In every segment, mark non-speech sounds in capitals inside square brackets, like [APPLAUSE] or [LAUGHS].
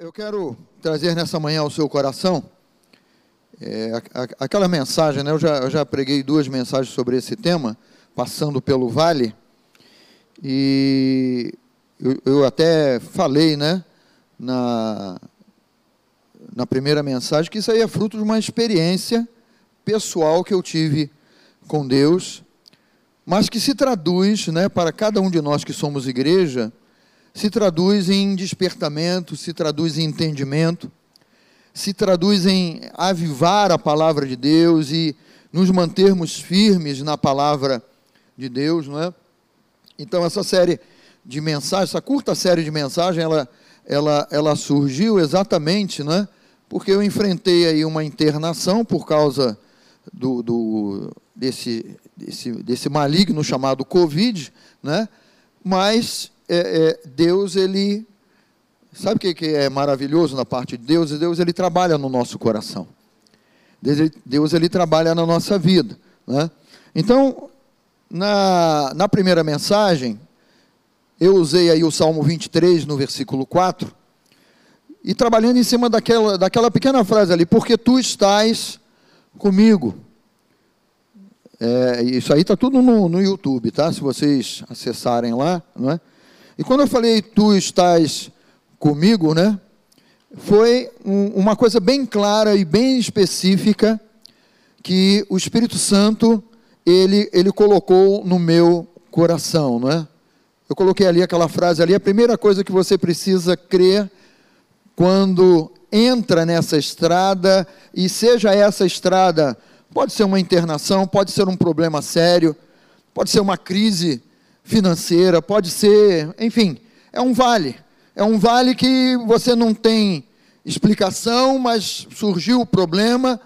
Eu quero trazer nessa manhã ao seu coração é, aquela mensagem, né? Eu já, eu já preguei duas mensagens sobre esse tema, passando pelo vale, e eu, eu até falei, né, na, na primeira mensagem, que isso aí é fruto de uma experiência pessoal que eu tive com Deus, mas que se traduz, né, para cada um de nós que somos igreja, se traduz em despertamento, se traduz em entendimento, se traduz em avivar a palavra de Deus e nos mantermos firmes na palavra de Deus, não é? Então essa série de mensagens, essa curta série de mensagens, ela, ela, ela surgiu exatamente, não é? Porque eu enfrentei aí uma internação por causa do, do desse, desse, desse maligno chamado Covid, né? Mas é, é, Deus, ele. Sabe o que, que é maravilhoso na parte de Deus? Deus, ele trabalha no nosso coração. Deus, ele, Deus, ele trabalha na nossa vida. Né? Então, na, na primeira mensagem, eu usei aí o Salmo 23, no versículo 4, e trabalhando em cima daquela, daquela pequena frase ali, porque tu estás comigo. É, isso aí está tudo no, no YouTube, tá? Se vocês acessarem lá, não é? E quando eu falei, tu estás comigo, né? Foi um, uma coisa bem clara e bem específica que o Espírito Santo, ele, ele colocou no meu coração, não é? Eu coloquei ali aquela frase ali, a primeira coisa que você precisa crer quando entra nessa estrada, e seja essa estrada, pode ser uma internação, pode ser um problema sério, pode ser uma crise financeira, pode ser, enfim, é um vale. É um vale que você não tem explicação, mas surgiu o problema.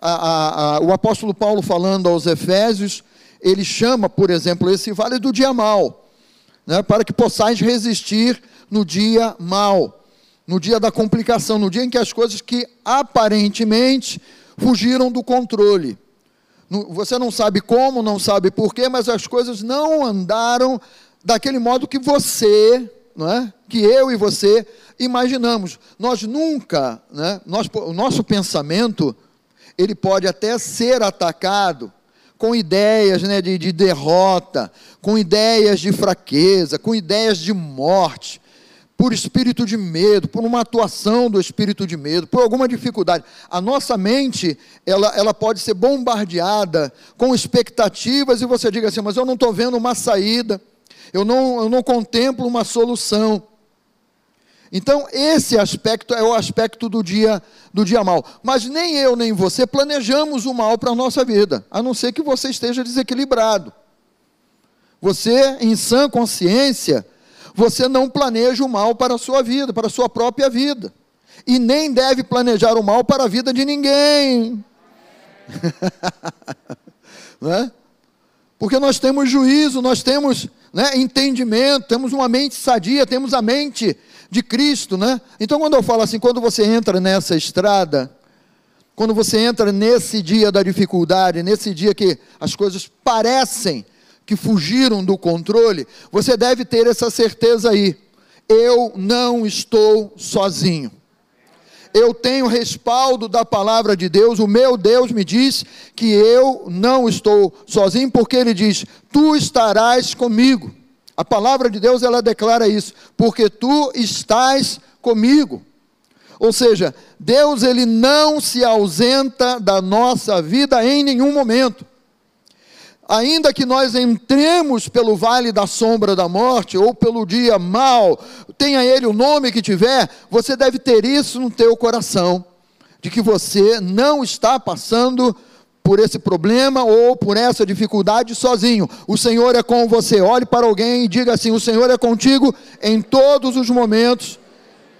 A, a, a, o apóstolo Paulo, falando aos Efésios, ele chama, por exemplo, esse vale do dia mal, né, para que possais resistir no dia mal, no dia da complicação, no dia em que as coisas que aparentemente fugiram do controle. Você não sabe como, não sabe porquê, mas as coisas não andaram daquele modo que você, não é? que eu e você imaginamos. Nós nunca, né? Nós, o nosso pensamento, ele pode até ser atacado com ideias né, de, de derrota, com ideias de fraqueza, com ideias de morte por espírito de medo, por uma atuação do espírito de medo, por alguma dificuldade. A nossa mente, ela, ela pode ser bombardeada com expectativas e você diga assim, mas eu não estou vendo uma saída, eu não, eu não contemplo uma solução. Então, esse aspecto é o aspecto do dia do dia mal. Mas nem eu nem você planejamos o mal para a nossa vida, a não ser que você esteja desequilibrado. Você, em sã consciência, você não planeja o mal para a sua vida, para a sua própria vida. E nem deve planejar o mal para a vida de ninguém. [LAUGHS] né? Porque nós temos juízo, nós temos né, entendimento, temos uma mente sadia, temos a mente de Cristo. Né? Então, quando eu falo assim, quando você entra nessa estrada, quando você entra nesse dia da dificuldade, nesse dia que as coisas parecem que fugiram do controle, você deve ter essa certeza aí. Eu não estou sozinho. Eu tenho respaldo da palavra de Deus. O meu Deus me diz que eu não estou sozinho, porque Ele diz: Tu estarás comigo. A palavra de Deus ela declara isso, porque tu estás comigo. Ou seja, Deus ele não se ausenta da nossa vida em nenhum momento ainda que nós entremos pelo vale da sombra da morte ou pelo dia mal, tenha ele o nome que tiver, você deve ter isso no teu coração, de que você não está passando por esse problema ou por essa dificuldade sozinho. O Senhor é com você. Olhe para alguém e diga assim: "O Senhor é contigo em todos os momentos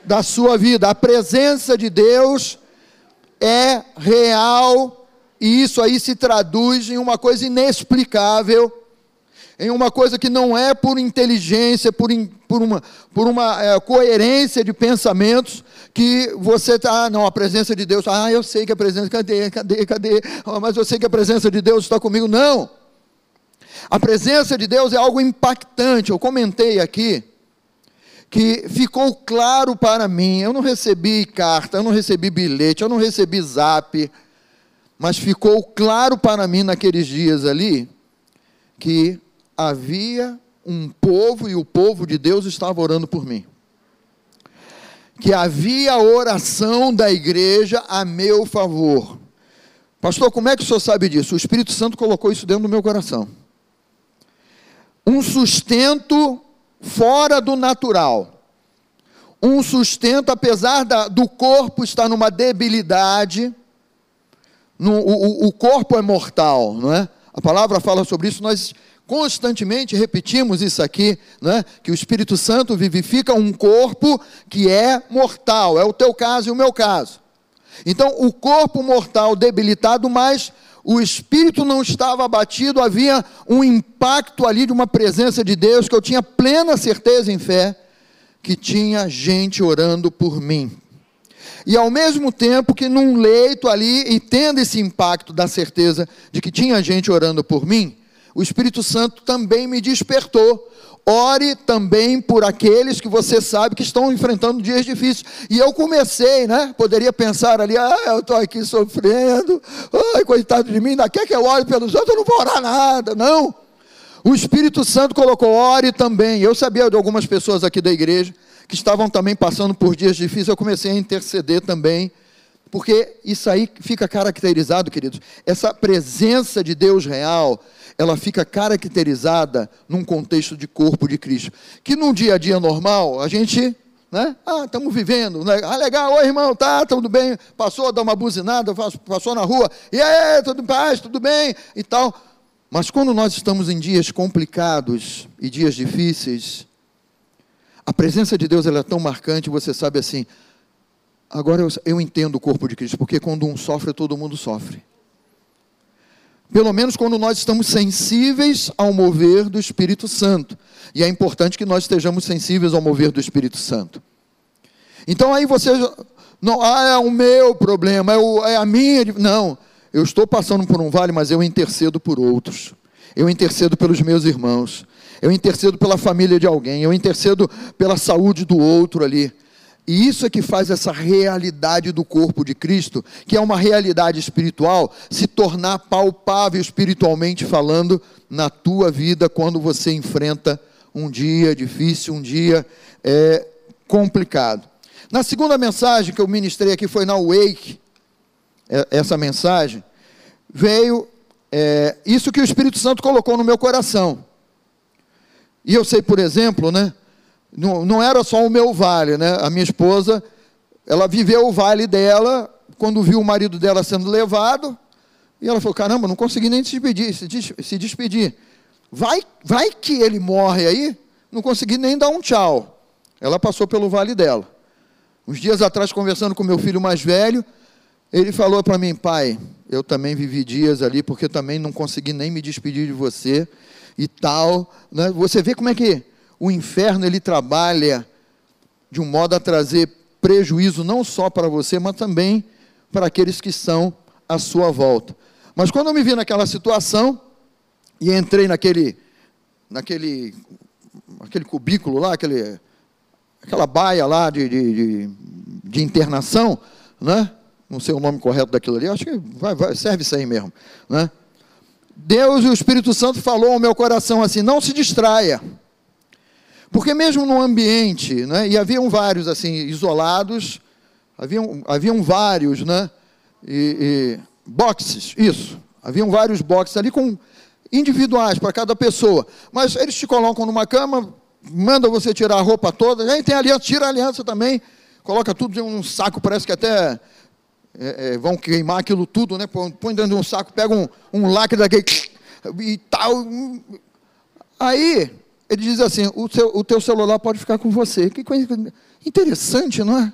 da sua vida". A presença de Deus é real e isso aí se traduz em uma coisa inexplicável, em uma coisa que não é por inteligência, por, in, por uma, por uma é, coerência de pensamentos, que você está, ah, não, a presença de Deus, ah, eu sei que a presença, cadê, cadê, cadê, oh, mas eu sei que a presença de Deus está comigo. Não. A presença de Deus é algo impactante. Eu comentei aqui que ficou claro para mim. Eu não recebi carta, eu não recebi bilhete, eu não recebi zap, mas ficou claro para mim naqueles dias ali que havia um povo e o povo de Deus estava orando por mim. Que havia oração da igreja a meu favor. Pastor, como é que o senhor sabe disso? O Espírito Santo colocou isso dentro do meu coração. Um sustento fora do natural. Um sustento, apesar da, do corpo estar numa debilidade, no, o, o corpo é mortal, não é? A palavra fala sobre isso, nós constantemente repetimos isso aqui, né? que o Espírito Santo vivifica um corpo que é mortal, é o teu caso e o meu caso. Então, o corpo mortal debilitado, mas o espírito não estava abatido, havia um impacto ali de uma presença de Deus que eu tinha plena certeza em fé que tinha gente orando por mim. E ao mesmo tempo que num leito ali, e tendo esse impacto da certeza de que tinha gente orando por mim, o Espírito Santo também me despertou. Ore também por aqueles que você sabe que estão enfrentando dias difíceis. E eu comecei, né? Poderia pensar ali, ah, eu estou aqui sofrendo, ai, coitado de mim, ainda quer que eu ore pelos outros, eu não vou orar nada. Não. O Espírito Santo colocou, ore também. Eu sabia de algumas pessoas aqui da igreja que estavam também passando por dias difíceis, eu comecei a interceder também porque isso aí fica caracterizado, queridos, essa presença de Deus real, ela fica caracterizada num contexto de corpo de Cristo. Que num dia a dia normal, a gente, né? Ah, estamos vivendo, né? Ah, legal, oi irmão, tá, tudo bem, passou dar uma buzinada, passou na rua, e aí, tudo em paz, tudo bem, e tal. Mas quando nós estamos em dias complicados e dias difíceis, a presença de Deus ela é tão marcante, você sabe assim, agora eu, eu entendo o corpo de Cristo, porque quando um sofre, todo mundo sofre. Pelo menos quando nós estamos sensíveis ao mover do Espírito Santo. E é importante que nós estejamos sensíveis ao mover do Espírito Santo. Então aí você não, ah, é o meu problema, é, o, é a minha. Não, eu estou passando por um vale, mas eu intercedo por outros. Eu intercedo pelos meus irmãos. Eu intercedo pela família de alguém. Eu intercedo pela saúde do outro ali. E isso é que faz essa realidade do corpo de Cristo, que é uma realidade espiritual, se tornar palpável espiritualmente falando na tua vida quando você enfrenta um dia difícil, um dia é, complicado. Na segunda mensagem que eu ministrei aqui foi na Wake, é, essa mensagem, veio é, isso que o Espírito Santo colocou no meu coração. E eu sei, por exemplo, né? não, não era só o meu vale, né? A minha esposa, ela viveu o vale dela quando viu o marido dela sendo levado, e ela falou: caramba, não consegui nem se despedir, se, des se despedir. Vai, vai que ele morre aí, não consegui nem dar um tchau. Ela passou pelo vale dela. Uns dias atrás, conversando com meu filho mais velho, ele falou para mim, pai, eu também vivi dias ali, porque também não consegui nem me despedir de você e tal. Né? Você vê como é que o inferno ele trabalha de um modo a trazer prejuízo não só para você, mas também para aqueles que são à sua volta. Mas quando eu me vi naquela situação e entrei naquele naquele aquele cubículo lá, aquele, aquela baia lá de, de, de, de internação, né? não sei o nome correto daquilo ali, acho que vai, vai, serve isso aí mesmo. Né? Deus e o Espírito Santo falou ao meu coração assim: não se distraia. Porque mesmo no ambiente, né, e haviam vários assim, isolados, haviam, haviam vários, né, e, e boxes, isso, haviam vários boxes ali com individuais para cada pessoa, mas eles te colocam numa cama, mandam você tirar a roupa toda, aí tem aliança, tira a aliança também, coloca tudo em um saco, parece que até é, é, vão queimar aquilo tudo, né, põe dentro de um saco, pega um, um lacre daquele e tal, aí ele diz assim: o, seu, o teu celular pode ficar com você. Que coisa interessante, não é?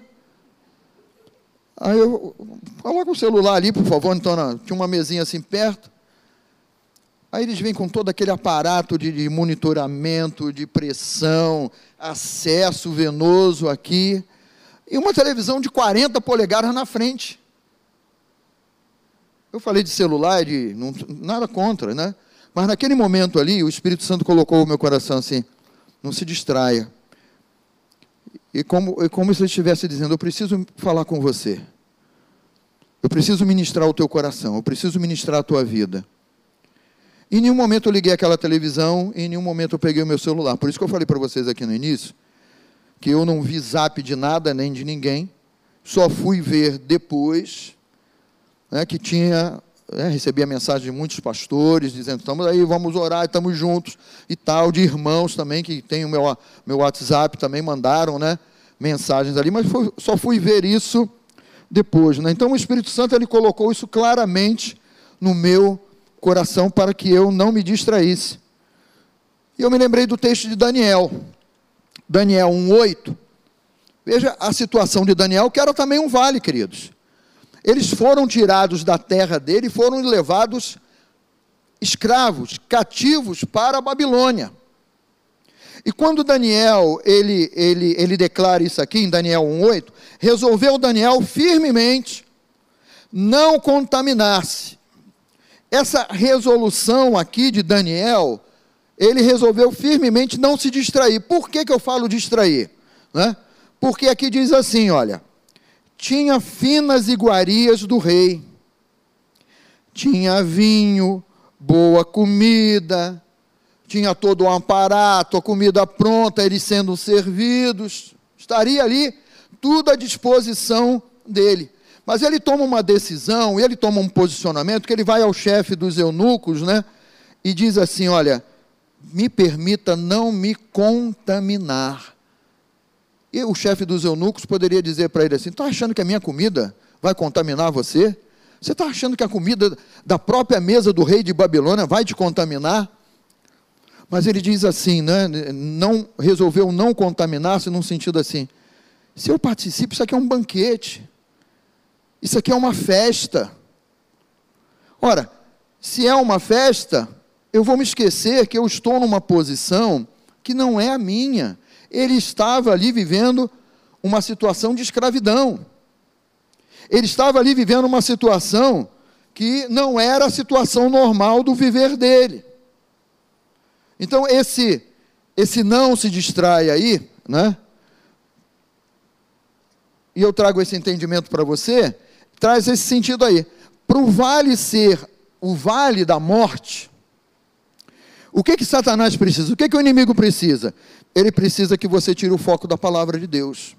Aí eu, coloca o celular ali, por favor. Então, tinha uma mesinha assim perto. Aí eles vêm com todo aquele aparato de, de monitoramento, de pressão, acesso venoso aqui. E uma televisão de 40 polegadas na frente. Eu falei de celular, de não, nada contra, né? Mas naquele momento ali, o Espírito Santo colocou o meu coração assim: não se distraia. E como, e como se ele estivesse dizendo: Eu preciso falar com você. Eu preciso ministrar o teu coração. Eu preciso ministrar a tua vida. Em nenhum momento eu liguei aquela televisão, em nenhum momento eu peguei o meu celular. Por isso que eu falei para vocês aqui no início, que eu não vi zap de nada nem de ninguém, só fui ver depois né, que tinha, né, recebi a mensagem de muitos pastores dizendo, estamos aí, vamos orar, estamos juntos e tal, de irmãos também, que tem o meu, meu WhatsApp, também mandaram né, mensagens ali, mas foi, só fui ver isso depois. Né? Então o Espírito Santo ele colocou isso claramente no meu coração para que eu não me distraísse. E eu me lembrei do texto de Daniel, Daniel 1,8. Veja a situação de Daniel, que era também um vale, queridos. Eles foram tirados da terra dele e foram levados escravos, cativos para a Babilônia. E quando Daniel, ele, ele, ele declara isso aqui em Daniel 1,8, resolveu Daniel firmemente não contaminar-se essa resolução aqui de Daniel, ele resolveu firmemente não se distrair. Por que, que eu falo distrair? Né? Porque aqui diz assim: olha, tinha finas iguarias do rei, tinha vinho, boa comida, tinha todo o aparato, a comida pronta, eles sendo servidos, estaria ali tudo à disposição dele. Mas ele toma uma decisão, ele toma um posicionamento, que ele vai ao chefe dos eunucos, né? E diz assim: Olha, me permita não me contaminar. E o chefe dos eunucos poderia dizer para ele assim: Está achando que a minha comida vai contaminar você? Você está achando que a comida da própria mesa do rei de Babilônia vai te contaminar? Mas ele diz assim, né? Não resolveu não contaminar-se num sentido assim: se eu participo, isso aqui é um banquete. Isso aqui é uma festa. Ora, se é uma festa, eu vou me esquecer que eu estou numa posição que não é a minha. Ele estava ali vivendo uma situação de escravidão. Ele estava ali vivendo uma situação que não era a situação normal do viver dele. Então esse esse não se distrai aí, né? E eu trago esse entendimento para você, traz esse sentido aí. Para o vale ser o vale da morte, o que que Satanás precisa? O que que o inimigo precisa? Ele precisa que você tire o foco da palavra de Deus.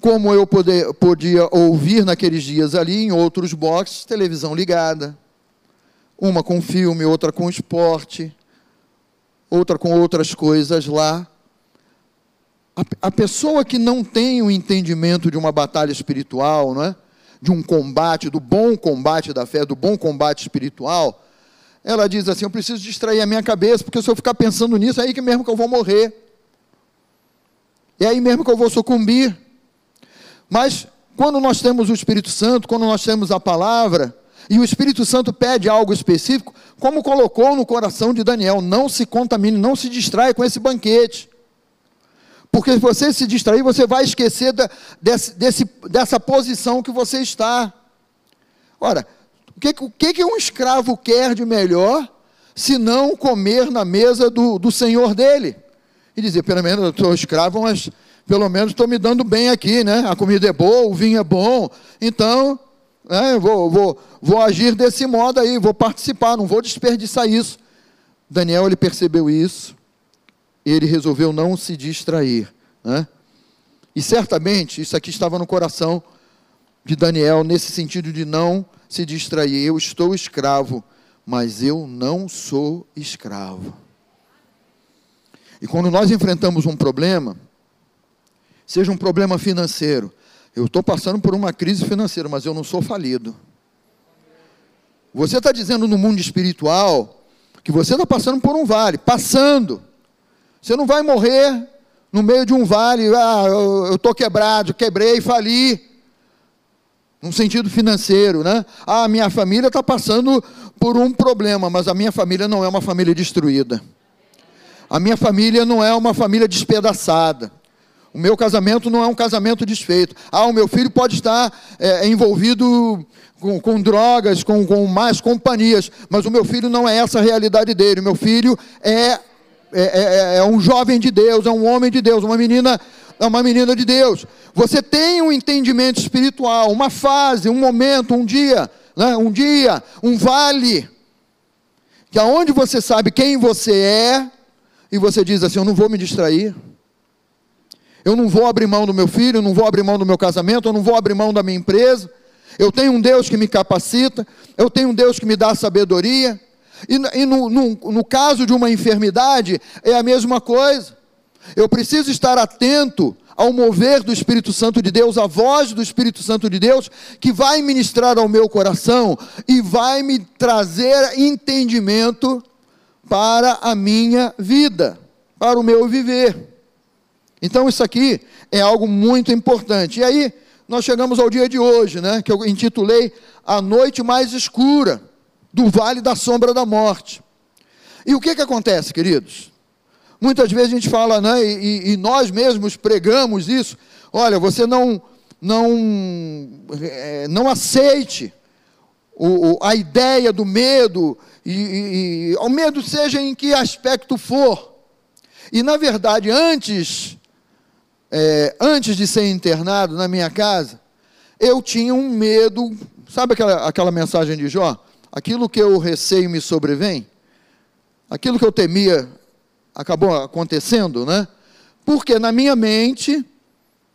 Como eu poder, podia ouvir naqueles dias ali, em outros boxes, televisão ligada, uma com filme, outra com esporte, outra com outras coisas lá. A, a pessoa que não tem o entendimento de uma batalha espiritual, não é? de um combate, do bom combate da fé, do bom combate espiritual, ela diz assim: Eu preciso distrair a minha cabeça, porque se eu ficar pensando nisso, é aí que mesmo que eu vou morrer. É aí mesmo que eu vou sucumbir. Mas quando nós temos o Espírito Santo, quando nós temos a palavra, e o Espírito Santo pede algo específico, como colocou no coração de Daniel, não se contamine, não se distraia com esse banquete. Porque se você se distrair, você vai esquecer da, desse, desse, dessa posição que você está. Ora, o que, o que um escravo quer de melhor, se não comer na mesa do, do senhor dele? E dizer, pelo menos eu sou escravo, mas pelo menos estou me dando bem aqui, né? A comida é boa, o vinho é bom, então né, vou, vou, vou agir desse modo aí, vou participar, não vou desperdiçar isso. Daniel ele percebeu isso, ele resolveu não se distrair. Né? E certamente isso aqui estava no coração de Daniel, nesse sentido de não se distrair. Eu estou escravo, mas eu não sou escravo. E quando nós enfrentamos um problema, seja um problema financeiro, eu estou passando por uma crise financeira, mas eu não sou falido. Você está dizendo no mundo espiritual que você está passando por um vale, passando. Você não vai morrer no meio de um vale, ah, eu estou quebrado, quebrei, fali. Num sentido financeiro, né? Ah, minha família está passando por um problema, mas a minha família não é uma família destruída. A minha família não é uma família despedaçada. O meu casamento não é um casamento desfeito. Ah, o meu filho pode estar é, envolvido com, com drogas, com, com más companhias, mas o meu filho não é essa a realidade dele. O meu filho é é, é, é um jovem de Deus, é um homem de Deus, uma menina, é uma menina de Deus. Você tem um entendimento espiritual, uma fase, um momento, um dia, né? um dia, um vale, que aonde você sabe quem você é, e você diz assim: Eu não vou me distrair. Eu não vou abrir mão do meu filho, eu não vou abrir mão do meu casamento, eu não vou abrir mão da minha empresa. Eu tenho um Deus que me capacita, eu tenho um Deus que me dá sabedoria. E, e no, no, no caso de uma enfermidade, é a mesma coisa. Eu preciso estar atento ao mover do Espírito Santo de Deus, a voz do Espírito Santo de Deus, que vai ministrar ao meu coração e vai me trazer entendimento para a minha vida, para o meu viver. Então, isso aqui é algo muito importante. E aí, nós chegamos ao dia de hoje, né, que eu intitulei A Noite Mais Escura do Vale da Sombra da Morte. E o que, que acontece, queridos? Muitas vezes a gente fala, né, e, e nós mesmos pregamos isso. Olha, você não, não, é, não aceite o, o, a ideia do medo, e, e, o medo seja em que aspecto for. E na verdade, antes é, antes de ser internado na minha casa, eu tinha um medo, sabe aquela, aquela mensagem de Jó? Aquilo que eu receio me sobrevém, aquilo que eu temia acabou acontecendo, né? Porque na minha mente,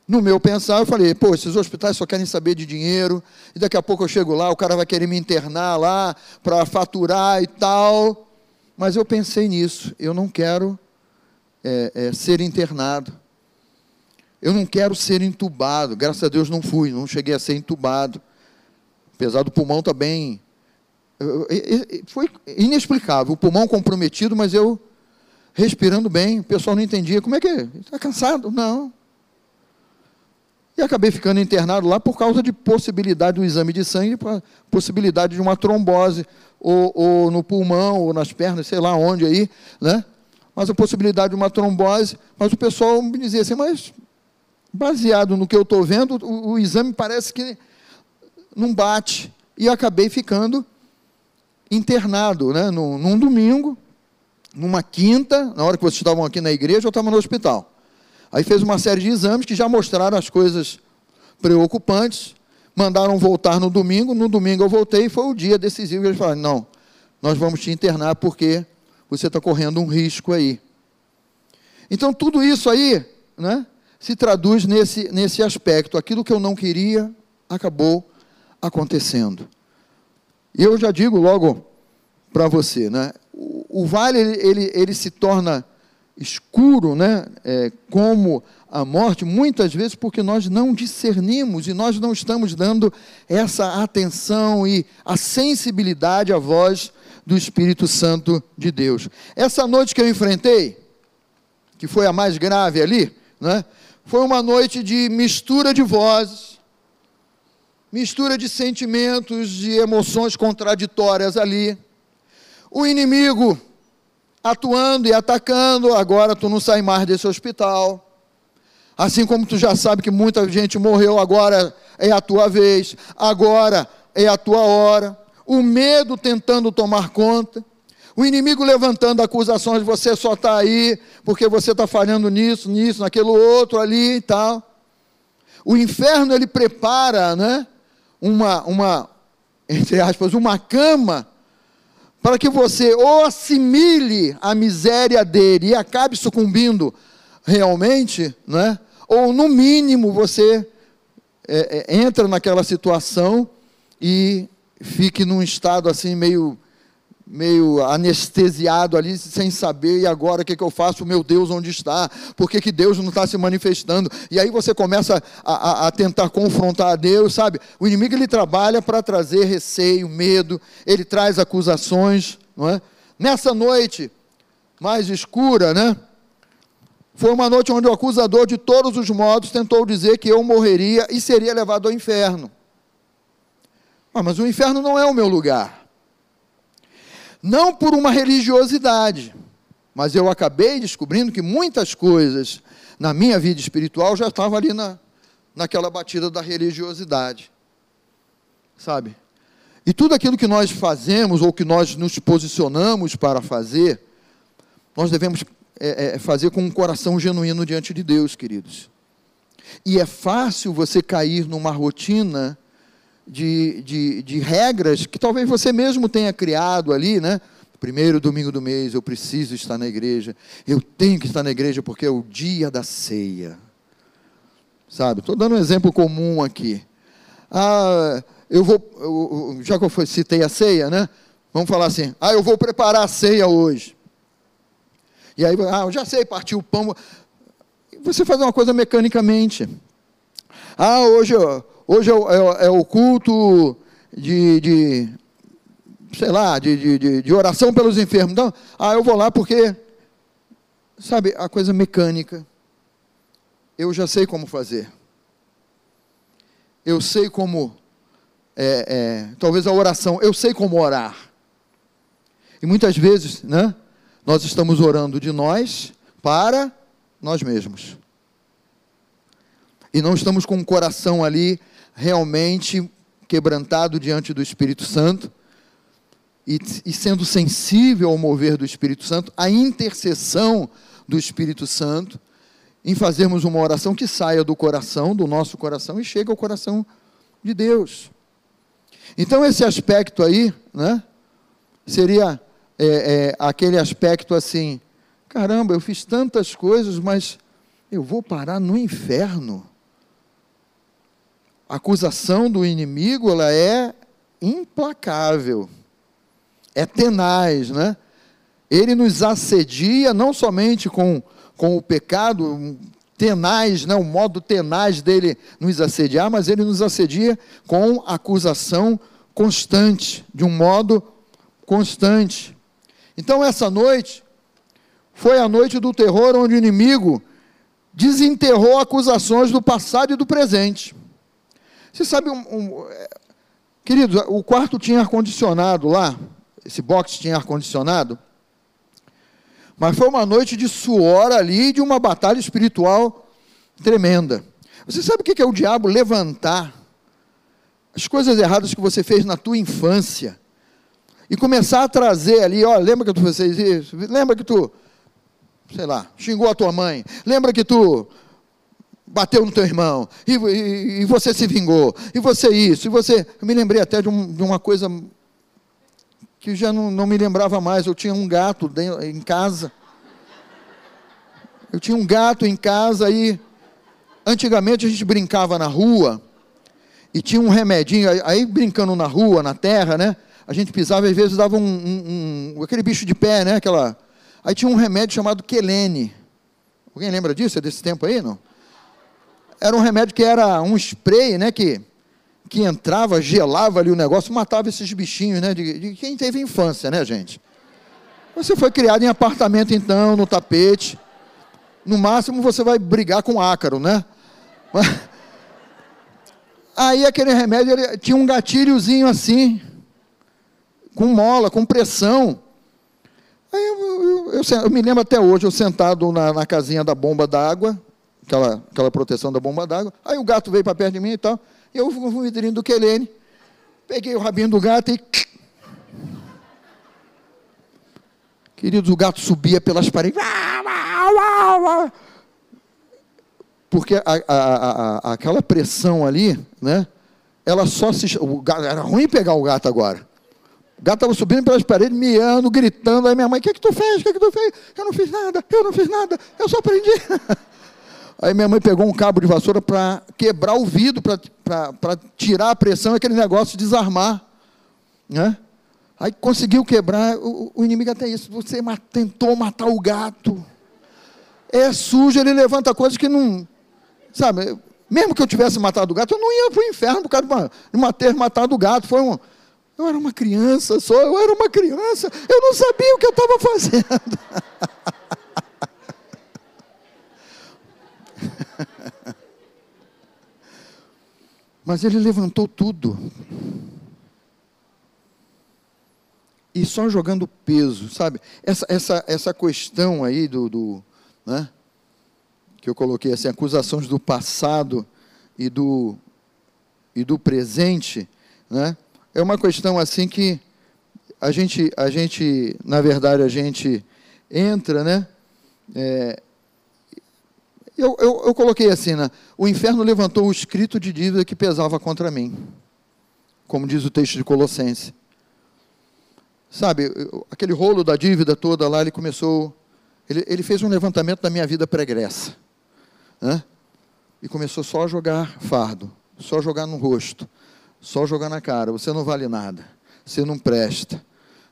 no meu pensar, eu falei, pô, esses hospitais só querem saber de dinheiro, e daqui a pouco eu chego lá, o cara vai querer me internar lá para faturar e tal. Mas eu pensei nisso, eu não quero é, é, ser internado. Eu não quero ser entubado. Graças a Deus não fui, não cheguei a ser entubado. Apesar do pulmão também. Tá foi inexplicável. O pulmão comprometido, mas eu respirando bem. O pessoal não entendia. Como é que é? Está cansado? Não. E acabei ficando internado lá por causa de possibilidade do exame de sangue, possibilidade de uma trombose, ou, ou, no pulmão, ou nas pernas, sei lá onde aí, né? Mas a possibilidade de uma trombose. Mas o pessoal me dizia assim, mas baseado no que eu estou vendo, o, o, exame parece que não bate. E acabei ficando internado, né, num, num domingo, numa quinta, na hora que vocês estavam aqui na igreja, eu estava no hospital. Aí fez uma série de exames que já mostraram as coisas preocupantes. Mandaram voltar no domingo. No domingo eu voltei e foi o dia decisivo. Eles falaram: não, nós vamos te internar porque você está correndo um risco aí. Então, tudo isso aí, né, se traduz nesse, nesse aspecto. Aquilo que eu não queria acabou acontecendo. E eu já digo logo para você, né? O, vale ele, ele, se torna escuro, né? É, como a morte, muitas vezes porque nós não discernimos e nós não estamos dando essa atenção e a sensibilidade à voz do Espírito Santo de Deus. Essa noite que eu enfrentei, que foi a mais grave ali, né? Foi uma noite de mistura de vozes, mistura de sentimentos, de emoções contraditórias ali. O inimigo atuando e atacando, agora tu não sai mais desse hospital. Assim como tu já sabe que muita gente morreu, agora é a tua vez, agora é a tua hora. O medo tentando tomar conta. O inimigo levantando acusações, você só está aí porque você está falhando nisso, nisso, naquilo outro ali e tal. O inferno ele prepara, né, uma, uma, entre aspas, uma cama para que você ou assimile a miséria dele e acabe sucumbindo realmente, né, ou no mínimo você é, é, entra naquela situação e fique num estado assim meio meio anestesiado ali, sem saber, e agora o que, que eu faço? Meu Deus, onde está? Por que, que Deus não está se manifestando? E aí você começa a, a, a tentar confrontar a Deus, sabe? O inimigo ele trabalha para trazer receio, medo, ele traz acusações, não é? Nessa noite mais escura, né? Foi uma noite onde o acusador, de todos os modos, tentou dizer que eu morreria e seria levado ao inferno. Ah, mas o inferno não é o meu lugar não por uma religiosidade, mas eu acabei descobrindo que muitas coisas na minha vida espiritual já estavam ali na, naquela batida da religiosidade, sabe? E tudo aquilo que nós fazemos ou que nós nos posicionamos para fazer, nós devemos é, é fazer com um coração genuíno diante de Deus, queridos. E é fácil você cair numa rotina de, de, de regras que talvez você mesmo tenha criado ali, né? Primeiro domingo do mês eu preciso estar na igreja, eu tenho que estar na igreja porque é o dia da ceia. Sabe? Estou dando um exemplo comum aqui. Ah, eu vou, eu, já que eu citei a ceia, né? Vamos falar assim, ah, eu vou preparar a ceia hoje. E aí, ah, eu já sei, partir o pão. Você faz uma coisa mecanicamente. Ah, hoje, hoje é, é, é o culto de, de, sei lá, de, de, de oração pelos enfermos. Então, ah, eu vou lá porque, sabe, a coisa mecânica. Eu já sei como fazer. Eu sei como, é, é, talvez a oração, eu sei como orar. E muitas vezes, né, nós estamos orando de nós para nós mesmos. E não estamos com o coração ali realmente quebrantado diante do Espírito Santo e, e sendo sensível ao mover do Espírito Santo, a intercessão do Espírito Santo, em fazermos uma oração que saia do coração, do nosso coração, e chegue ao coração de Deus. Então, esse aspecto aí, né, seria é, é, aquele aspecto assim: caramba, eu fiz tantas coisas, mas eu vou parar no inferno. A acusação do inimigo ela é implacável é tenaz, né? Ele nos assedia não somente com, com o pecado, tenaz, né? o modo tenaz dele nos assediar, mas ele nos assedia com acusação constante, de um modo constante. Então, essa noite foi a noite do terror, onde o inimigo desenterrou acusações do passado e do presente. Você sabe, um, um, é, queridos, o quarto tinha ar-condicionado lá, esse box tinha ar-condicionado. Mas foi uma noite de suor ali, de uma batalha espiritual tremenda. Você sabe o que é o diabo levantar as coisas erradas que você fez na tua infância e começar a trazer ali, ó, lembra que tu fez isso? Lembra que tu, sei lá, xingou a tua mãe? Lembra que tu bateu no teu irmão e, e, e você se vingou? E você isso? E você? Eu me lembrei até de, um, de uma coisa que já não, não me lembrava mais. Eu tinha um gato em casa. Eu tinha um gato em casa e antigamente a gente brincava na rua e tinha um remedinho, aí brincando na rua, na terra, né? A gente pisava e às vezes dava um, um, um, aquele bicho de pé, né? Aquela, aí tinha um remédio chamado quelene. Alguém lembra disso? É desse tempo aí, não? Era um remédio que era um spray, né? Que que entrava, gelava ali o negócio, matava esses bichinhos, né? De, de quem teve infância, né, gente? Você foi criado em apartamento, então, no tapete. No máximo você vai brigar com ácaro, né? Aí aquele remédio ele, tinha um gatilhozinho assim, com mola, com pressão. Aí eu, eu, eu, eu me lembro até hoje, eu sentado na, na casinha da bomba d'água, aquela, aquela proteção da bomba d'água. Aí o gato veio para perto de mim e tal. Eu fui no vidrinho do Quelene, peguei o rabinho do gato e. [LAUGHS] Queridos, o gato subia pelas paredes. Porque a, a, a, aquela pressão ali, né? Ela só se. O gato, era ruim pegar o gato agora. O gato estava subindo pelas paredes, miando, gritando. Aí minha mãe, o que, é que tu fez? O que, é que tu fez? Eu não fiz nada, eu não fiz nada, eu só aprendi. [LAUGHS] Aí minha mãe pegou um cabo de vassoura para quebrar o vidro, para tirar a pressão, aquele negócio desarmar. Né? Aí conseguiu quebrar, o, o inimigo até isso. Você tentou matar o gato. É sujo, ele levanta coisas que não. Sabe, mesmo que eu tivesse matado o gato, eu não ia para o inferno por causa de, uma, ter matado o gato. Foi um. Eu era uma criança só, eu era uma criança, eu não sabia o que eu estava fazendo. [LAUGHS] [LAUGHS] Mas ele levantou tudo. E só jogando peso, sabe? Essa, essa, essa questão aí do, do né? que eu coloquei assim, acusações do passado e do, e do presente, né? É uma questão assim que a gente, a gente, na verdade, a gente entra, né? É, eu, eu, eu, coloquei assim, né? O inferno levantou o escrito de dívida que pesava contra mim, como diz o texto de Colossenses. Sabe, aquele rolo da dívida toda lá, ele começou. Ele, ele fez um levantamento da minha vida pregressa. Né? E começou só a jogar fardo, só jogar no rosto, só jogar na cara. Você não vale nada, você não presta,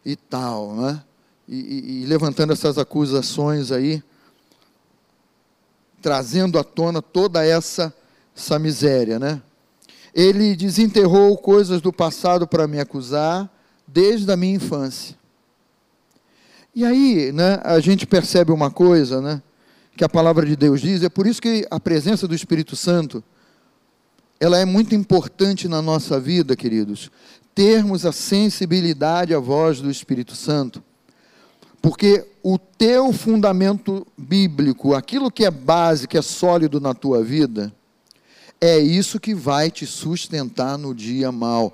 e tal, né? E, e, e levantando essas acusações aí, trazendo à tona toda essa, essa miséria, né? Ele desenterrou coisas do passado para me acusar desde a minha infância. E aí, né, a gente percebe uma coisa, né, que a palavra de Deus diz, é por isso que a presença do Espírito Santo, ela é muito importante na nossa vida, queridos, termos a sensibilidade à voz do Espírito Santo, porque o teu fundamento bíblico, aquilo que é base, que é sólido na tua vida, é isso que vai te sustentar no dia mal.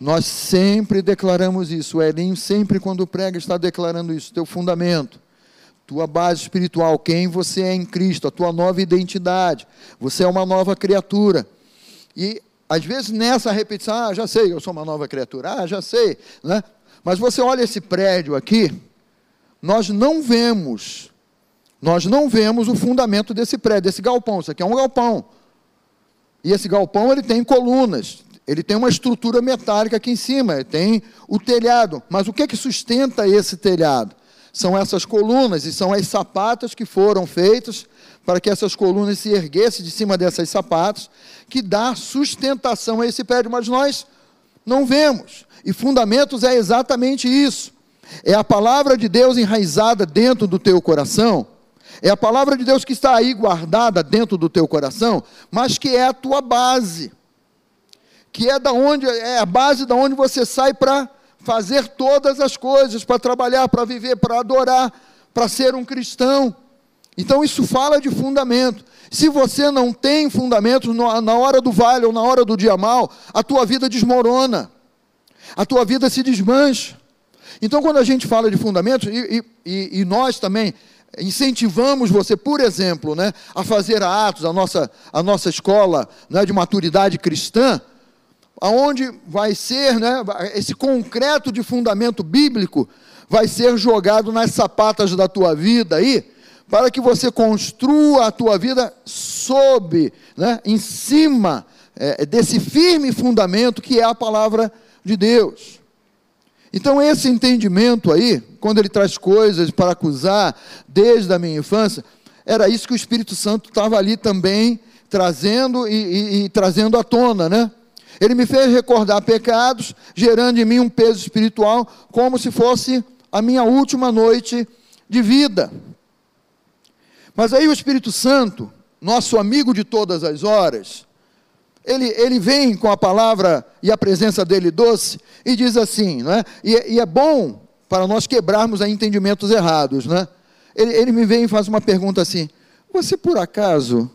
Nós sempre declaramos isso. O Elinho sempre, quando prega, está declarando isso. Teu fundamento, tua base espiritual, quem você é em Cristo, a tua nova identidade. Você é uma nova criatura. E às vezes nessa repetição, ah, já sei, eu sou uma nova criatura, ah, já sei, né? Mas você olha esse prédio aqui, nós não vemos, nós não vemos o fundamento desse prédio, desse galpão. Isso aqui é um galpão. E esse galpão ele tem colunas, ele tem uma estrutura metálica aqui em cima, tem o telhado. Mas o que, é que sustenta esse telhado? São essas colunas e são as sapatas que foram feitas para que essas colunas se erguessem de cima dessas sapatas, que dá sustentação a esse prédio, mas nós não vemos. E fundamentos é exatamente isso. É a palavra de Deus enraizada dentro do teu coração, é a palavra de Deus que está aí guardada dentro do teu coração, mas que é a tua base que é da onde é a base da onde você sai para fazer todas as coisas, para trabalhar, para viver, para adorar, para ser um cristão. Então isso fala de fundamento. Se você não tem fundamentos na hora do vale ou na hora do dia mal, a tua vida desmorona, a tua vida se desmancha. Então, quando a gente fala de fundamentos, e, e, e nós também incentivamos você, por exemplo, né, a fazer a Atos, a nossa, a nossa escola né, de maturidade cristã, aonde vai ser, né, esse concreto de fundamento bíblico vai ser jogado nas sapatas da tua vida aí, para que você construa a tua vida sob, né, em cima é, desse firme fundamento que é a palavra de Deus. Então, esse entendimento aí, quando ele traz coisas para acusar desde a minha infância, era isso que o Espírito Santo estava ali também trazendo e, e, e trazendo à tona, né? Ele me fez recordar pecados, gerando em mim um peso espiritual, como se fosse a minha última noite de vida. Mas aí o Espírito Santo, nosso amigo de todas as horas, ele, ele vem com a palavra e a presença dele doce e diz assim, não é? E, e é bom para nós quebrarmos a entendimentos errados, né? Ele, ele me vem e faz uma pergunta assim: Você por acaso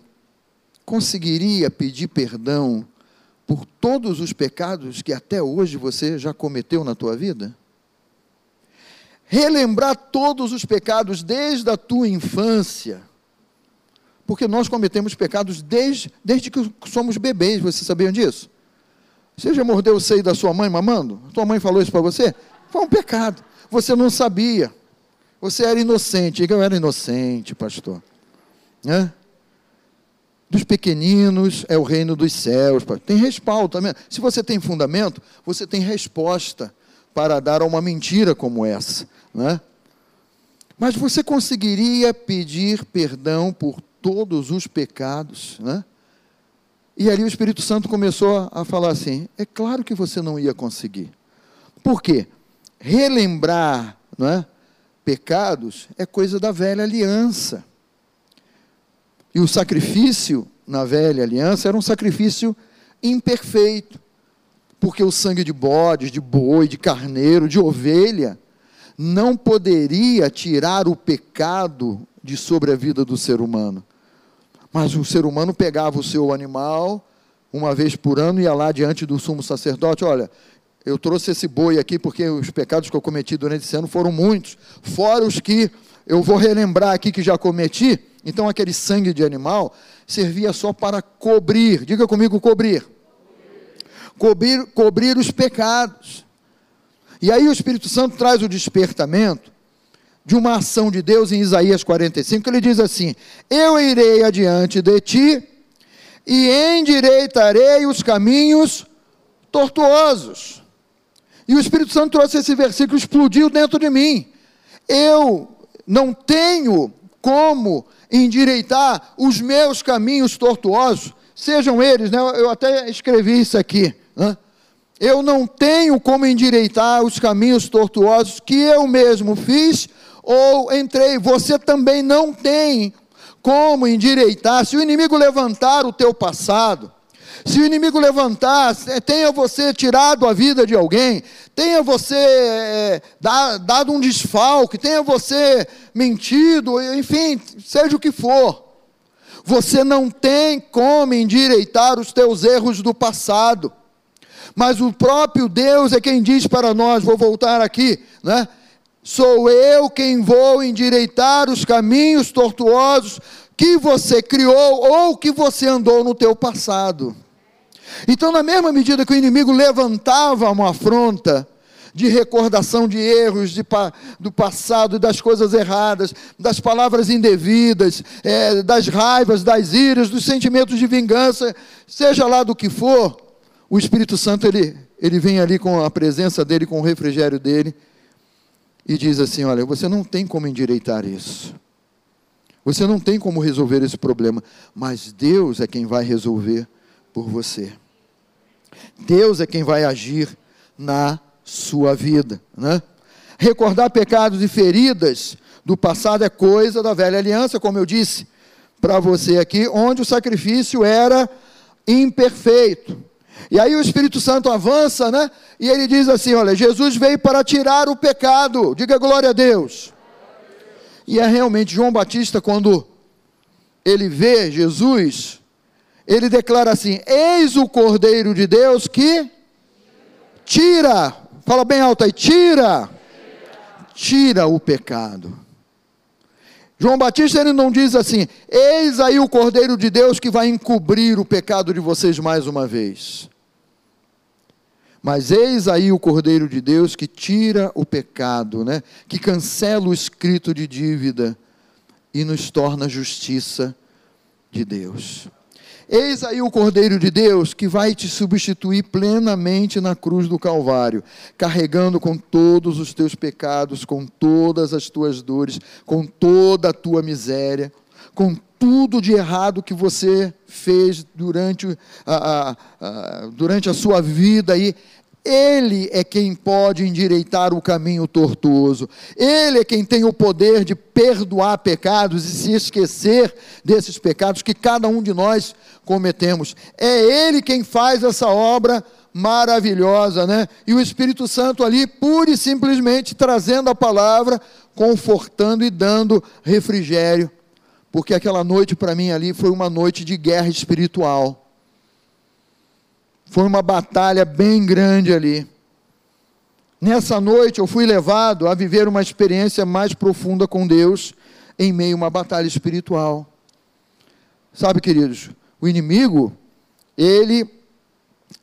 conseguiria pedir perdão por todos os pecados que até hoje você já cometeu na tua vida? Relembrar todos os pecados desde a tua infância. Porque nós cometemos pecados desde, desde que somos bebês, vocês sabiam disso? Você já mordeu o seio da sua mãe mamando? Tua mãe falou isso para você? Foi um pecado. Você não sabia. Você era inocente. Eu era inocente, pastor. Né? dos pequeninos é o reino dos céus. Tem respaldo também. Se você tem fundamento, você tem resposta para dar a uma mentira como essa. Né? Mas você conseguiria pedir perdão por todos os pecados? Né? E ali o Espírito Santo começou a falar assim: é claro que você não ia conseguir. Por quê? Relembrar não é, pecados é coisa da velha aliança. E o sacrifício na velha aliança era um sacrifício imperfeito, porque o sangue de bodes, de boi, de carneiro, de ovelha, não poderia tirar o pecado de sobre a vida do ser humano. Mas o ser humano pegava o seu animal, uma vez por ano, ia lá diante do sumo sacerdote: olha, eu trouxe esse boi aqui porque os pecados que eu cometi durante esse ano foram muitos, fora os que eu vou relembrar aqui que já cometi, então aquele sangue de animal servia só para cobrir, diga comigo, cobrir. Cobrir, cobrir os pecados. E aí o Espírito Santo traz o despertamento de uma ação de Deus em Isaías 45, que ele diz assim: Eu irei adiante de ti e endireitarei os caminhos tortuosos. E o Espírito Santo trouxe esse versículo, explodiu dentro de mim. Eu não tenho como endireitar os meus caminhos tortuosos, sejam eles, né? eu até escrevi isso aqui. Né? Eu não tenho como endireitar os caminhos tortuosos que eu mesmo fiz ou entrei. Você também não tem como endireitar. Se o inimigo levantar o teu passado, se o inimigo levantar, tenha você tirado a vida de alguém, tenha você é, dado um desfalque, tenha você mentido, enfim, seja o que for, você não tem como endireitar os teus erros do passado. Mas o próprio Deus é quem diz para nós, vou voltar aqui, né? Sou eu quem vou endireitar os caminhos tortuosos que você criou ou que você andou no teu passado. Então, na mesma medida que o inimigo levantava uma afronta de recordação de erros de, do passado, das coisas erradas, das palavras indevidas, é, das raivas, das iras, dos sentimentos de vingança, seja lá do que for, o Espírito Santo ele, ele vem ali com a presença dele, com o refrigério dele, e diz assim: Olha, você não tem como endireitar isso. Você não tem como resolver esse problema, mas Deus é quem vai resolver por você. Deus é quem vai agir na sua vida. Né? Recordar pecados e feridas do passado é coisa da velha aliança, como eu disse para você aqui, onde o sacrifício era imperfeito. E aí o Espírito Santo avança, né? E ele diz assim: Olha, Jesus veio para tirar o pecado. Diga glória a Deus. E é realmente João Batista, quando ele vê Jesus, ele declara assim: Eis o Cordeiro de Deus que tira, fala bem alto aí, tira, tira o pecado. João Batista ele não diz assim: Eis aí o Cordeiro de Deus que vai encobrir o pecado de vocês mais uma vez. Mas eis aí o Cordeiro de Deus que tira o pecado, né? que cancela o escrito de dívida e nos torna justiça de Deus. Eis aí o Cordeiro de Deus que vai te substituir plenamente na cruz do Calvário, carregando com todos os teus pecados, com todas as tuas dores, com toda a tua miséria, com tudo de errado que você fez durante a, a, a, durante a sua vida aí. Ele é quem pode endireitar o caminho tortuoso. Ele é quem tem o poder de perdoar pecados e se esquecer desses pecados que cada um de nós cometemos. É Ele quem faz essa obra maravilhosa, né? E o Espírito Santo ali, pura e simplesmente trazendo a palavra, confortando e dando refrigério porque aquela noite para mim ali foi uma noite de guerra espiritual. Foi uma batalha bem grande ali. Nessa noite eu fui levado a viver uma experiência mais profunda com Deus em meio a uma batalha espiritual. Sabe, queridos, o inimigo, ele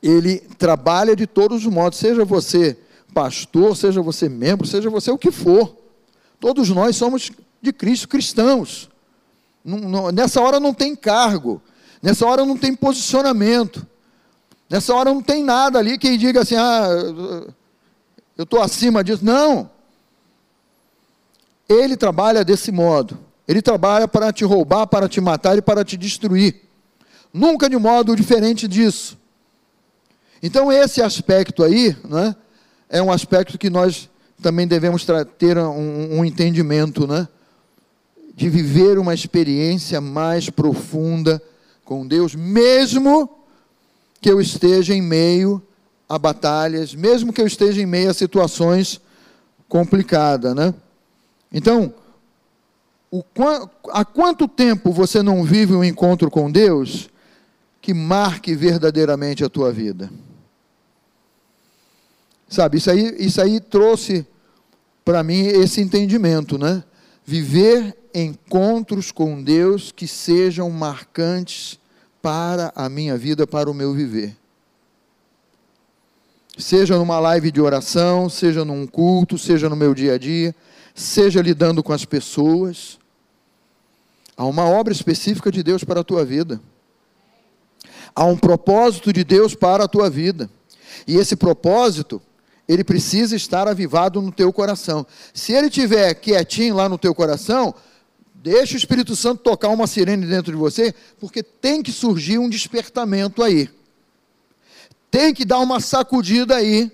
ele trabalha de todos os modos, seja você pastor, seja você membro, seja você o que for. Todos nós somos de Cristo cristãos. Nessa hora não tem cargo, nessa hora não tem posicionamento, nessa hora não tem nada ali que diga assim, ah, eu estou acima disso. Não. Ele trabalha desse modo. Ele trabalha para te roubar, para te matar e para te destruir. Nunca de modo diferente disso. Então, esse aspecto aí, né, é um aspecto que nós também devemos ter um, um entendimento, né? de viver uma experiência mais profunda com Deus, mesmo que eu esteja em meio a batalhas, mesmo que eu esteja em meio a situações complicadas, né? Então, o, há quanto tempo você não vive um encontro com Deus que marque verdadeiramente a tua vida? Sabe, isso aí, isso aí trouxe para mim esse entendimento, né? viver encontros com Deus que sejam marcantes para a minha vida, para o meu viver. Seja numa live de oração, seja num culto, seja no meu dia a dia, seja lidando com as pessoas. Há uma obra específica de Deus para a tua vida. Há um propósito de Deus para a tua vida. E esse propósito, ele precisa estar avivado no teu coração. Se ele estiver quietinho lá no teu coração, deixa o Espírito Santo tocar uma sirene dentro de você, porque tem que surgir um despertamento aí. Tem que dar uma sacudida aí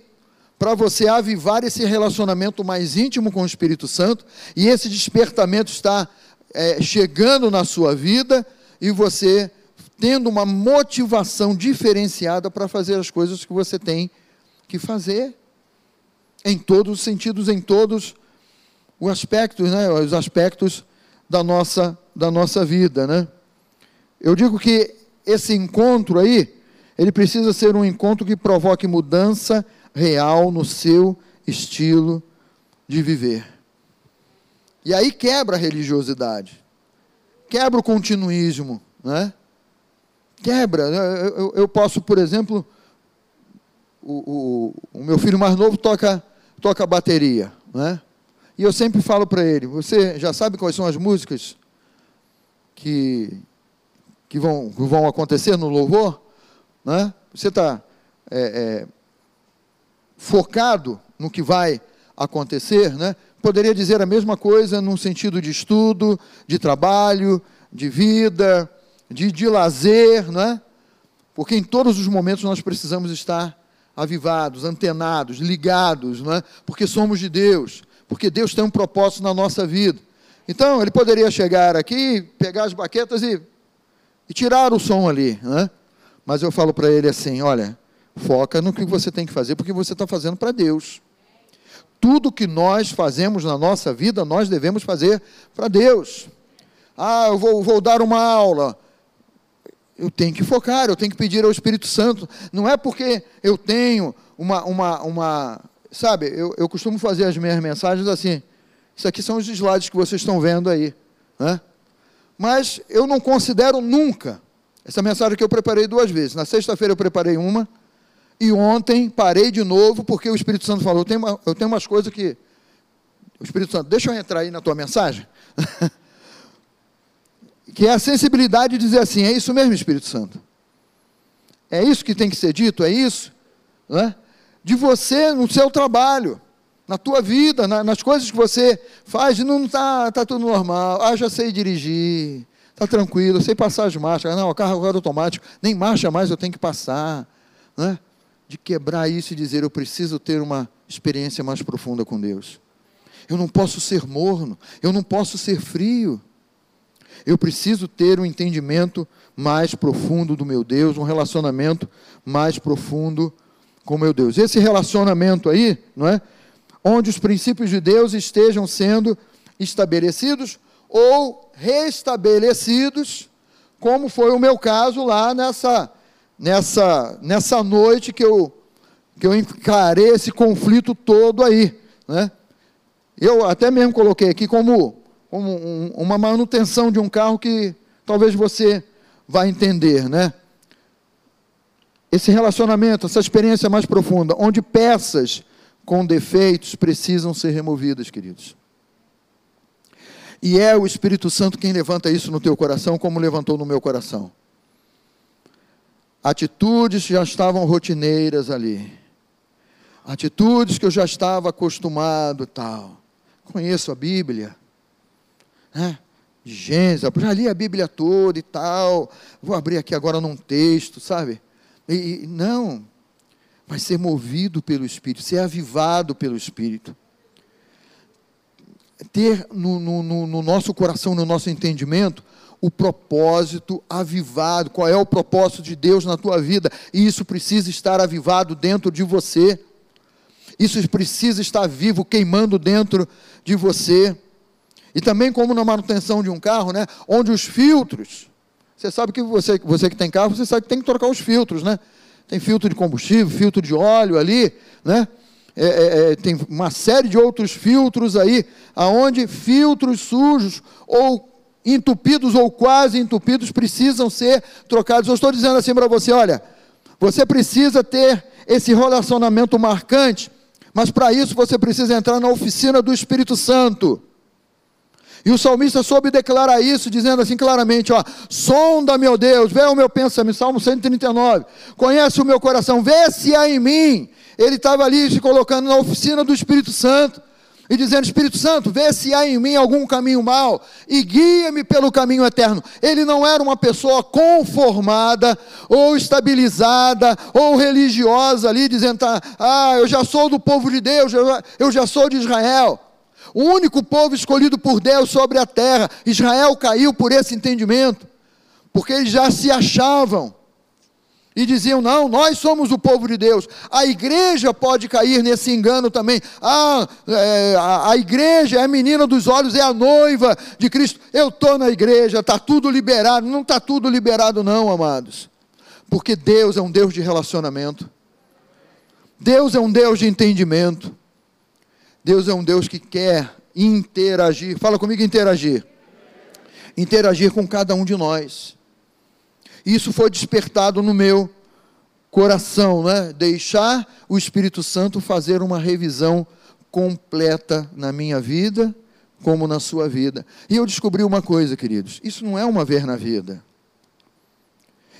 para você avivar esse relacionamento mais íntimo com o Espírito Santo e esse despertamento está é, chegando na sua vida e você tendo uma motivação diferenciada para fazer as coisas que você tem que fazer, em todos os sentidos, em todos os aspectos, né, os aspectos da nossa, da nossa vida. Né? Eu digo que esse encontro aí, ele precisa ser um encontro que provoque mudança real no seu estilo de viver. E aí quebra a religiosidade, quebra o continuismo, né? quebra. Eu, eu posso, por exemplo, o, o, o, meu filho mais novo toca, toca bateria, né? E eu sempre falo para ele: você já sabe quais são as músicas que, que, vão, que vão acontecer no louvor? Né? Você está é, é, focado no que vai acontecer, né? Poderia dizer a mesma coisa num sentido de estudo, de trabalho, de vida, de, de lazer, não é? Porque em todos os momentos nós precisamos estar avivados, antenados, ligados, não é? Porque somos de Deus, porque Deus tem um propósito na nossa vida. Então, ele poderia chegar aqui, pegar as baquetas e, e tirar o som ali, né? Mas eu falo para ele assim: olha, foca no que você tem que fazer, porque você está fazendo para Deus. Tudo que nós fazemos na nossa vida, nós devemos fazer para Deus. Ah, eu vou, vou dar uma aula eu tenho que focar, eu tenho que pedir ao Espírito Santo. Não é porque eu tenho uma. uma, uma sabe, eu, eu costumo fazer as minhas mensagens assim. Isso aqui são os slides que vocês estão vendo aí. Né? Mas eu não considero nunca. Essa mensagem que eu preparei duas vezes. Na sexta-feira eu preparei uma. E ontem parei de novo, porque o Espírito Santo falou: eu tenho, uma, eu tenho umas coisas que. O Espírito Santo, deixa eu entrar aí na tua mensagem. [LAUGHS] que é a sensibilidade de dizer assim: é isso mesmo, Espírito Santo. É isso que tem que ser dito, é isso. Né? De você no seu trabalho, na tua vida, na, nas coisas que você faz, não está tá tudo normal. Ah, já sei dirigir, está tranquilo, sei passar as marchas. Não, o carro agora é automático, nem marcha mais eu tenho que passar. Né? De quebrar isso e dizer: eu preciso ter uma experiência mais profunda com Deus. Eu não posso ser morno, eu não posso ser frio. Eu preciso ter um entendimento mais profundo do meu Deus, um relacionamento mais profundo com meu Deus. Esse relacionamento aí, não é? Onde os princípios de Deus estejam sendo estabelecidos ou restabelecidos, como foi o meu caso lá nessa nessa nessa noite que eu que eu encarei esse conflito todo aí, né? Eu até mesmo coloquei aqui como como um, uma manutenção de um carro que talvez você vá entender, né? Esse relacionamento, essa experiência mais profunda, onde peças com defeitos precisam ser removidas, queridos. E é o Espírito Santo quem levanta isso no teu coração, como levantou no meu coração. Atitudes já estavam rotineiras ali. Atitudes que eu já estava acostumado tal. Conheço a Bíblia né? Gênesis, já li a Bíblia toda e tal, vou abrir aqui agora num texto, sabe? E, não, mas ser movido pelo Espírito, ser avivado pelo Espírito. Ter no, no, no nosso coração, no nosso entendimento, o propósito avivado. Qual é o propósito de Deus na tua vida? E isso precisa estar avivado dentro de você. Isso precisa estar vivo, queimando dentro de você. E também como na manutenção de um carro, né, onde os filtros, você sabe que você, você que tem carro, você sabe que tem que trocar os filtros, né? Tem filtro de combustível, filtro de óleo ali, né? é, é, é, tem uma série de outros filtros aí, aonde filtros sujos ou entupidos ou quase entupidos precisam ser trocados. Eu estou dizendo assim para você, olha, você precisa ter esse relacionamento marcante, mas para isso você precisa entrar na oficina do Espírito Santo. E o salmista soube declarar isso, dizendo assim claramente: ó, sonda, meu Deus, vê o meu pensamento, Salmo 139, conhece o meu coração, vê se há em mim. Ele estava ali se colocando na oficina do Espírito Santo e dizendo: Espírito Santo, vê se há em mim algum caminho mal e guia-me pelo caminho eterno. Ele não era uma pessoa conformada, ou estabilizada, ou religiosa ali, dizendo: Ah, eu já sou do povo de Deus, eu já sou de Israel o único povo escolhido por Deus sobre a terra. Israel caiu por esse entendimento, porque eles já se achavam e diziam: não, nós somos o povo de Deus. A igreja pode cair nesse engano também. Ah, é, a, a, igreja é a menina dos olhos, é a noiva de Cristo. Eu estou na igreja, está tudo liberado. Não está tudo liberado, não, amados. Porque Deus é um Deus de relacionamento. Deus é um Deus de entendimento. Deus é um Deus que quer interagir. Fala comigo, interagir. Interagir com cada um de nós. Isso foi despertado no meu coração, né? Deixar o Espírito Santo fazer uma revisão completa na minha vida, como na sua vida. E eu descobri uma coisa, queridos: isso não é uma ver na vida.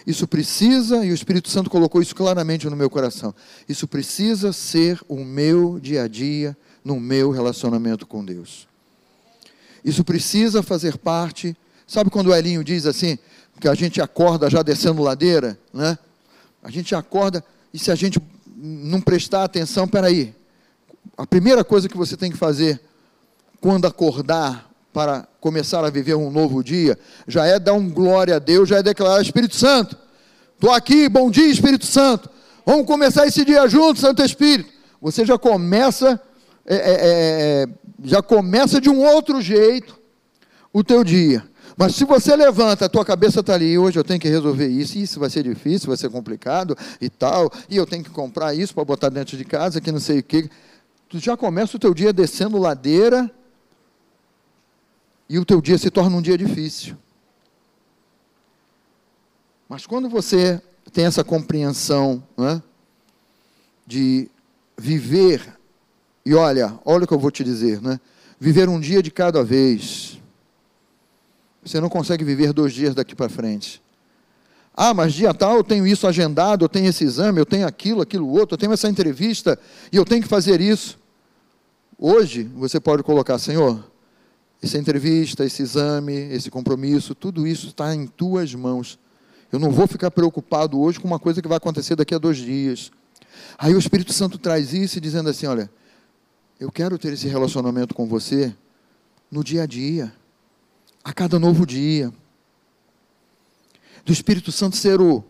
Isso precisa, e o Espírito Santo colocou isso claramente no meu coração. Isso precisa ser o meu dia a dia no meu relacionamento com Deus. Isso precisa fazer parte. Sabe quando o Elinho diz assim, que a gente acorda já descendo ladeira, né? A gente acorda e se a gente não prestar atenção, peraí. A primeira coisa que você tem que fazer quando acordar para começar a viver um novo dia, já é dar um glória a Deus, já é declarar Espírito Santo. Estou aqui, bom dia, Espírito Santo. Vamos começar esse dia juntos, Santo Espírito. Você já começa é, é, é, já começa de um outro jeito o teu dia. Mas se você levanta, a tua cabeça está ali, hoje eu tenho que resolver isso, isso vai ser difícil, vai ser complicado e tal, e eu tenho que comprar isso para botar dentro de casa, que não sei o quê. Tu já começa o teu dia descendo ladeira e o teu dia se torna um dia difícil. Mas quando você tem essa compreensão né, de viver e olha, olha o que eu vou te dizer, né? Viver um dia de cada vez. Você não consegue viver dois dias daqui para frente. Ah, mas dia tal eu tenho isso agendado, eu tenho esse exame, eu tenho aquilo, aquilo outro, eu tenho essa entrevista e eu tenho que fazer isso. Hoje você pode colocar, Senhor, essa entrevista, esse exame, esse compromisso, tudo isso está em tuas mãos. Eu não vou ficar preocupado hoje com uma coisa que vai acontecer daqui a dois dias. Aí o Espírito Santo traz isso dizendo assim: olha, eu quero ter esse relacionamento com você no dia a dia, a cada novo dia. Do Espírito Santo ser o,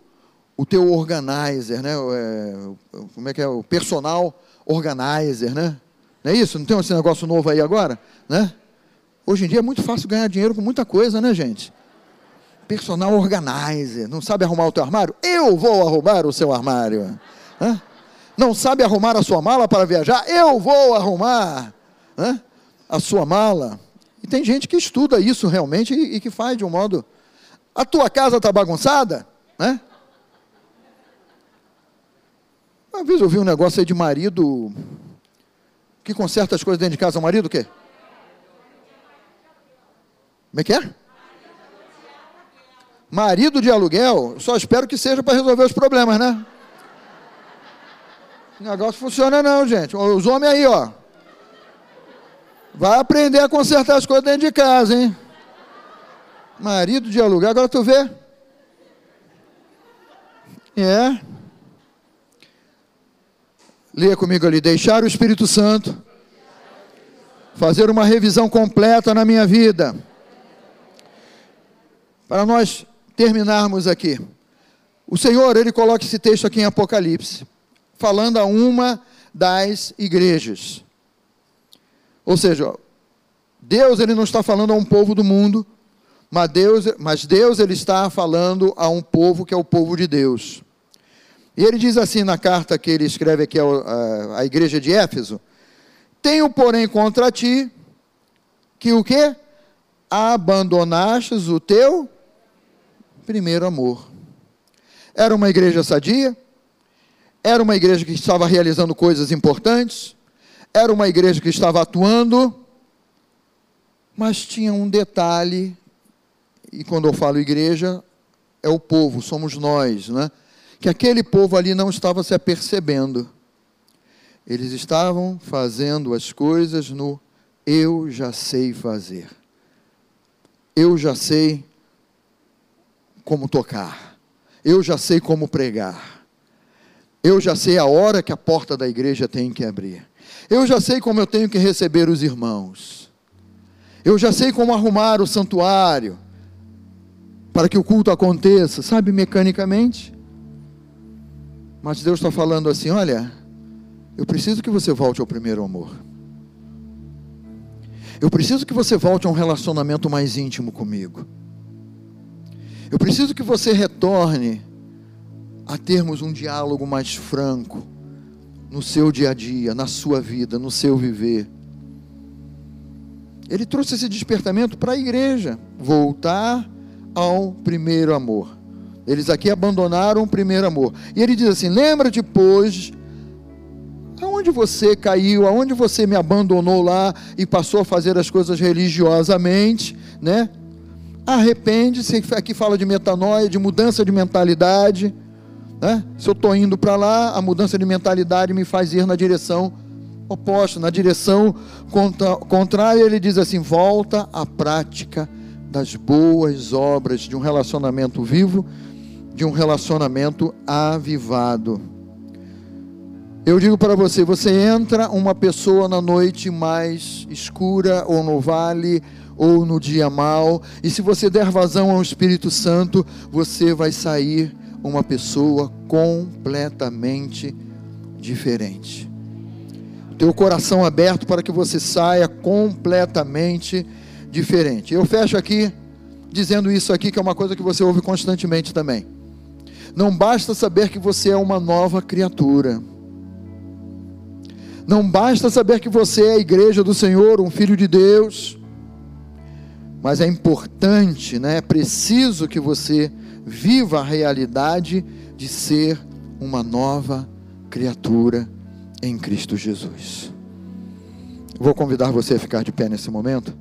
o teu organizer, né? É, como é que é? O personal organizer, né? Não é isso? Não tem esse negócio novo aí agora? Né? Hoje em dia é muito fácil ganhar dinheiro com muita coisa, né, gente? Personal organizer. Não sabe arrumar o teu armário? Eu vou arrumar o seu armário. Hã? Não sabe arrumar a sua mala para viajar? Eu vou arrumar né, a sua mala. E tem gente que estuda isso realmente e, e que faz de um modo. A tua casa está bagunçada? Né? Uma vez eu vi um negócio aí de marido que conserta as coisas dentro de casa. O marido o quê? Como é que é? Marido de aluguel, só espero que seja para resolver os problemas, né? O negócio funciona não, gente. Os homens aí, ó. Vai aprender a consertar as coisas dentro de casa, hein? Marido de alugar, agora tu vê. É. Leia comigo ali. Deixar o Espírito Santo fazer uma revisão completa na minha vida. Para nós terminarmos aqui. O Senhor, Ele coloca esse texto aqui em Apocalipse falando a uma das igrejas. Ou seja, Deus ele não está falando a um povo do mundo, mas Deus, mas Deus ele está falando a um povo que é o povo de Deus. E ele diz assim na carta que ele escreve aqui à, igreja de Éfeso: Tenho, porém, contra ti que o quê? Abandonastes o teu primeiro amor. Era uma igreja sadia, era uma igreja que estava realizando coisas importantes, era uma igreja que estava atuando, mas tinha um detalhe, e quando eu falo igreja, é o povo, somos nós, né? que aquele povo ali não estava se apercebendo. Eles estavam fazendo as coisas no eu já sei fazer. Eu já sei como tocar. Eu já sei como pregar. Eu já sei a hora que a porta da igreja tem que abrir. Eu já sei como eu tenho que receber os irmãos. Eu já sei como arrumar o santuário para que o culto aconteça, sabe, mecanicamente. Mas Deus está falando assim: olha, eu preciso que você volte ao primeiro amor. Eu preciso que você volte a um relacionamento mais íntimo comigo. Eu preciso que você retorne a termos um diálogo mais franco no seu dia a dia, na sua vida, no seu viver. Ele trouxe esse despertamento para a igreja, voltar ao primeiro amor. Eles aqui abandonaram o primeiro amor. E ele diz assim: lembra depois aonde você caiu, aonde você me abandonou lá e passou a fazer as coisas religiosamente, né? Arrepende-se, aqui fala de metanoia, de mudança de mentalidade, né? Se eu estou indo para lá, a mudança de mentalidade me faz ir na direção oposta, na direção contra, contrária, ele diz assim: volta à prática das boas obras de um relacionamento vivo de um relacionamento avivado. Eu digo para você: você entra uma pessoa na noite mais escura, ou no vale, ou no dia mau, e se você der vazão ao Espírito Santo, você vai sair uma pessoa completamente diferente. Teu coração aberto para que você saia completamente diferente. Eu fecho aqui dizendo isso aqui, que é uma coisa que você ouve constantemente também. Não basta saber que você é uma nova criatura. Não basta saber que você é a igreja do Senhor, um filho de Deus. Mas é importante, né? é preciso que você viva a realidade de ser uma nova criatura em Cristo Jesus. Vou convidar você a ficar de pé nesse momento.